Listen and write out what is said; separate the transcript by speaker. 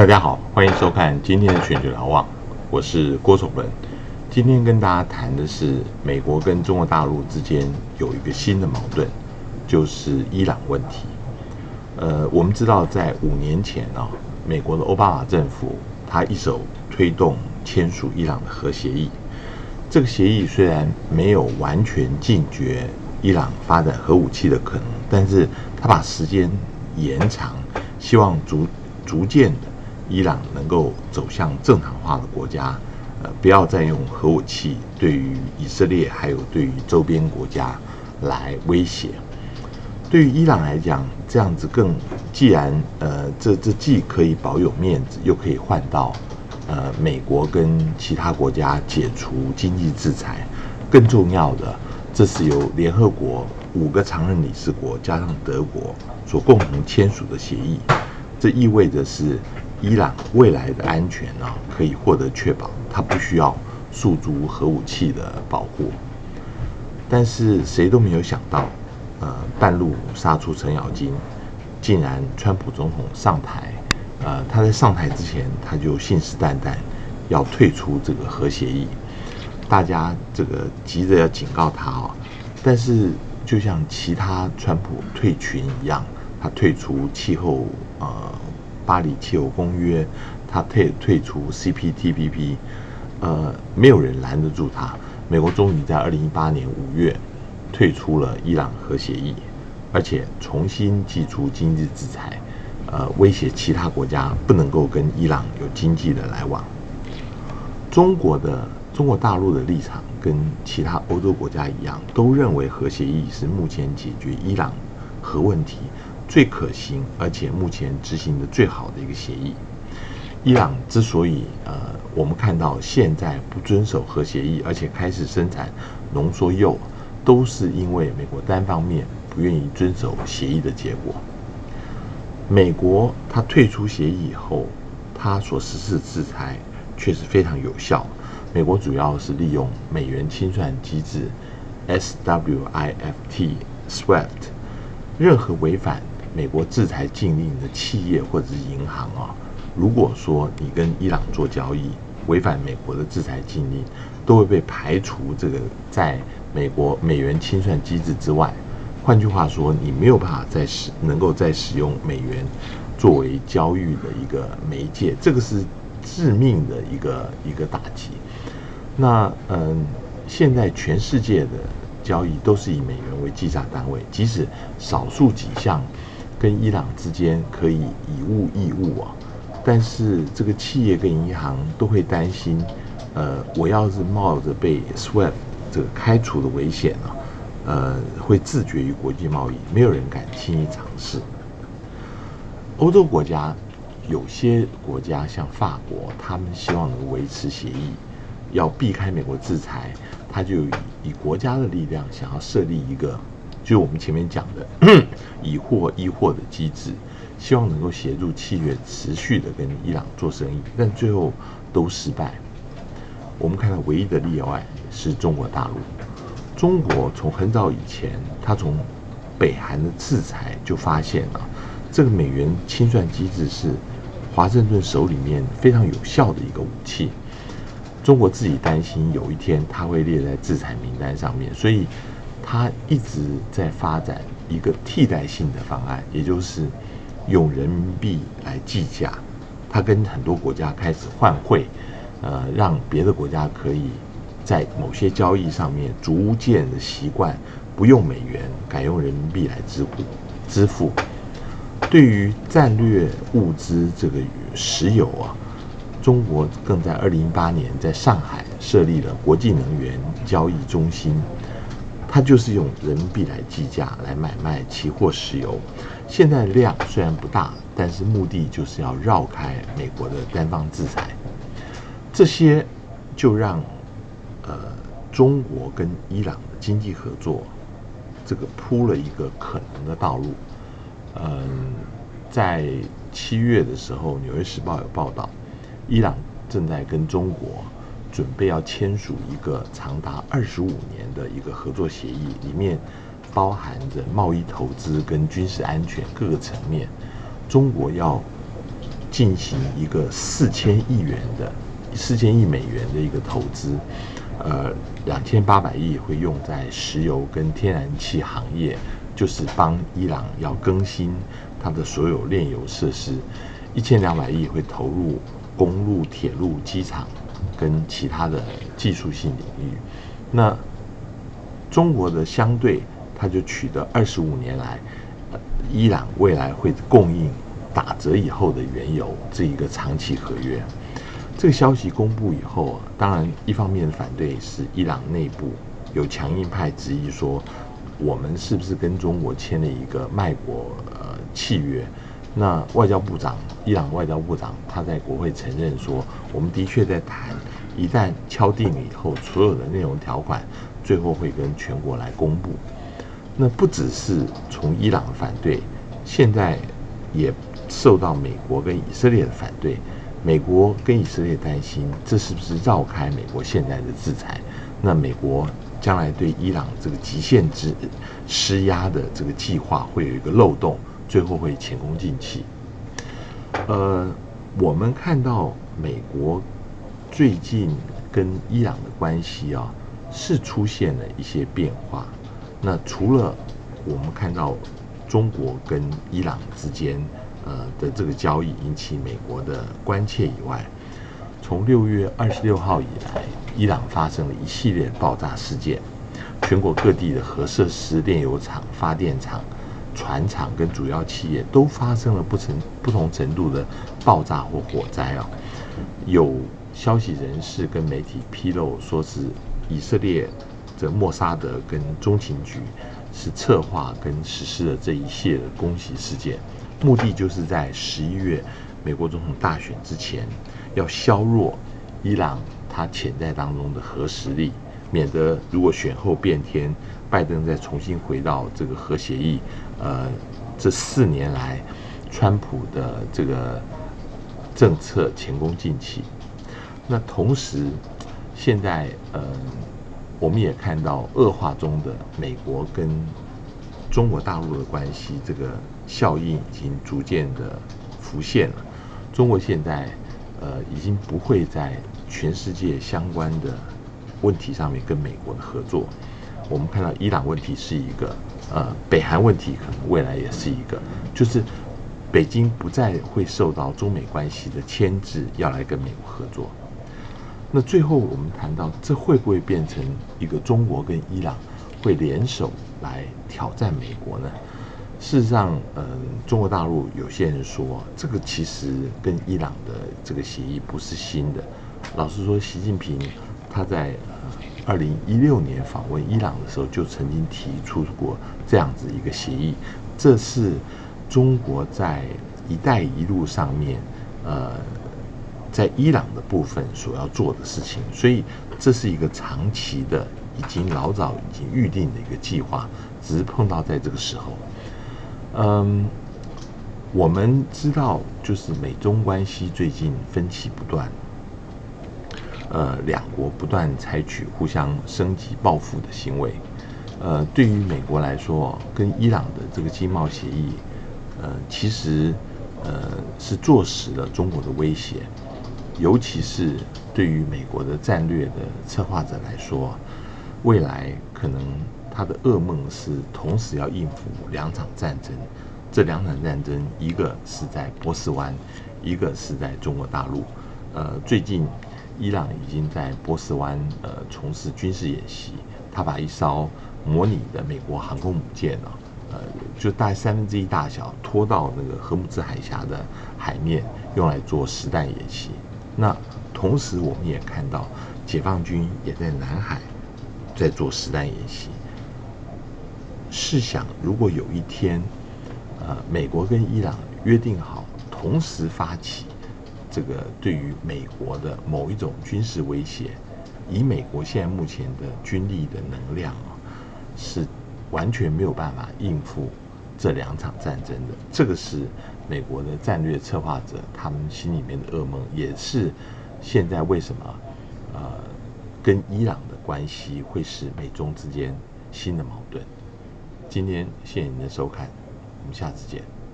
Speaker 1: 大家好，欢迎收看今天的全球瞭望，我是郭守文。今天跟大家谈的是美国跟中国大陆之间有一个新的矛盾，就是伊朗问题。呃，我们知道在五年前啊，美国的奥巴马政府他一手推动签署伊朗的核协议。这个协议虽然没有完全禁绝伊朗发展核武器的可能，但是他把时间延长，希望逐逐渐的。伊朗能够走向正常化的国家，呃，不要再用核武器对于以色列还有对于周边国家来威胁。对于伊朗来讲，这样子更既然呃，这这既可以保有面子，又可以换到呃美国跟其他国家解除经济制裁。更重要的，这是由联合国五个常任理事国加上德国所共同签署的协议。这意味着是。伊朗未来的安全呢，可以获得确保，它不需要诉诸核武器的保护。但是谁都没有想到，呃，半路杀出程咬金，竟然川普总统上台，呃，他在上台之前他就信誓旦旦要退出这个核协议，大家这个急着要警告他哦。但是就像其他川普退群一样，他退出气候呃。巴黎气候公约，他退退出 CPTPP，呃，没有人拦得住他。美国终于在二零一八年五月退出了伊朗核协议，而且重新祭出经济制裁，呃，威胁其他国家不能够跟伊朗有经济的来往。中国的中国大陆的立场跟其他欧洲国家一样，都认为核协议是目前解决伊朗核问题。最可行，而且目前执行的最好的一个协议。伊朗之所以呃，我们看到现在不遵守核协议，而且开始生产浓缩铀，都是因为美国单方面不愿意遵守协议的结果。美国它退出协议以后，它所实施的制裁确实非常有效。美国主要是利用美元清算机制 SWIFT，SWIFT，任何违反。美国制裁禁令的企业或者是银行啊，如果说你跟伊朗做交易，违反美国的制裁禁令，都会被排除这个在美国美元清算机制之外。换句话说，你没有办法再使能够再使用美元作为交易的一个媒介，这个是致命的一个一个打击。那嗯，现在全世界的交易都是以美元为计价单位，即使少数几项。跟伊朗之间可以以物易物啊，但是这个企业跟银行都会担心，呃，我要是冒着被 SWIFT 这个开除的危险啊，呃，会自绝于国际贸易，没有人敢轻易尝试。欧洲国家有些国家像法国，他们希望能维持协议，要避开美国制裁，他就以国家的力量想要设立一个。就我们前面讲的以货易货的机制，希望能够协助企业持续的跟伊朗做生意，但最后都失败。我们看到唯一的例外是中国大陆。中国从很早以前，他从北韩的制裁就发现了这个美元清算机制是华盛顿手里面非常有效的一个武器。中国自己担心有一天它会列在制裁名单上面，所以。它一直在发展一个替代性的方案，也就是用人民币来计价。他跟很多国家开始换汇，呃，让别的国家可以在某些交易上面逐渐的习惯不用美元，改用人民币来支付支付。对于战略物资这个石油啊，中国更在二零一八年在上海设立了国际能源交易中心。它就是用人民币来计价来买卖期货石油，现在量虽然不大，但是目的就是要绕开美国的单方制裁。这些就让呃中国跟伊朗的经济合作这个铺了一个可能的道路。嗯，在七月的时候，《纽约时报》有报道，伊朗正在跟中国。准备要签署一个长达二十五年的一个合作协议，里面包含着贸易、投资跟军事安全各个层面。中国要进行一个四千亿元的四千亿美元的一个投资，呃，两千八百亿会用在石油跟天然气行业，就是帮伊朗要更新它的所有炼油设施，一千两百亿会投入公路、铁路、机场跟其他的技术性领域。那中国的相对，它就取得二十五年来，伊朗未来会供应。打折以后的原油这一个长期合约，这个消息公布以后啊，当然一方面反对是伊朗内部有强硬派质疑说，我们是不是跟中国签了一个卖国呃契约？那外交部长伊朗外交部长他在国会承认说，我们的确在谈，一旦敲定以后，所有的内容条款最后会跟全国来公布。那不只是从伊朗反对，现在也。受到美国跟以色列的反对，美国跟以色列担心这是不是绕开美国现在的制裁？那美国将来对伊朗这个极限之施压的这个计划会有一个漏洞，最后会前功尽弃。呃，我们看到美国最近跟伊朗的关系啊，是出现了一些变化。那除了我们看到中国跟伊朗之间，呃的这个交易引起美国的关切以外，从六月二十六号以来，伊朗发生了一系列爆炸事件，全国各地的核设施、炼油厂、发电厂、船厂跟主要企业都发生了不成不同程度的爆炸或火灾啊。有消息人士跟媒体披露，说是以色列的莫沙德跟中情局是策划跟实施了这一系列的攻击事件。目的就是在十一月美国总统大选之前，要削弱伊朗它潜在当中的核实力，免得如果选后变天，拜登再重新回到这个核协议，呃，这四年来川普的这个政策前功尽弃。那同时，现在呃，我们也看到恶化中的美国跟中国大陆的关系，这个。效应已经逐渐的浮现了。中国现在，呃，已经不会在全世界相关的问题上面跟美国的合作。我们看到伊朗问题是一个，呃，北韩问题可能未来也是一个，就是北京不再会受到中美关系的牵制，要来跟美国合作。那最后我们谈到，这会不会变成一个中国跟伊朗会联手来挑战美国呢？事实上，嗯，中国大陆有些人说，这个其实跟伊朗的这个协议不是新的。老实说，习近平他在二零一六年访问伊朗的时候，就曾经提出过这样子一个协议。这是中国在“一带一路”上面，呃，在伊朗的部分所要做的事情。所以，这是一个长期的、已经老早已经预定的一个计划，只是碰到在这个时候。嗯，我们知道，就是美中关系最近分歧不断，呃，两国不断采取互相升级报复的行为。呃，对于美国来说，跟伊朗的这个经贸协议，呃，其实呃是坐实了中国的威胁。尤其是对于美国的战略的策划者来说，未来可能。他的噩梦是同时要应付两场战争，这两场战争一个是在波斯湾，一个是在中国大陆。呃，最近伊朗已经在波斯湾呃从事军事演习，他把一艘模拟的美国航空母舰啊，呃，就大概三分之一大小拖到那个荷姆兹海峡的海面，用来做实弹演习。那同时我们也看到解放军也在南海在做实弹演习。试想，如果有一天，呃，美国跟伊朗约定好同时发起这个对于美国的某一种军事威胁，以美国现在目前的军力的能量啊，是完全没有办法应付这两场战争的。这个是美国的战略策划者他们心里面的噩梦，也是现在为什么呃跟伊朗的关系会使美中之间新的矛盾。今天谢谢您的收看，我们下次见。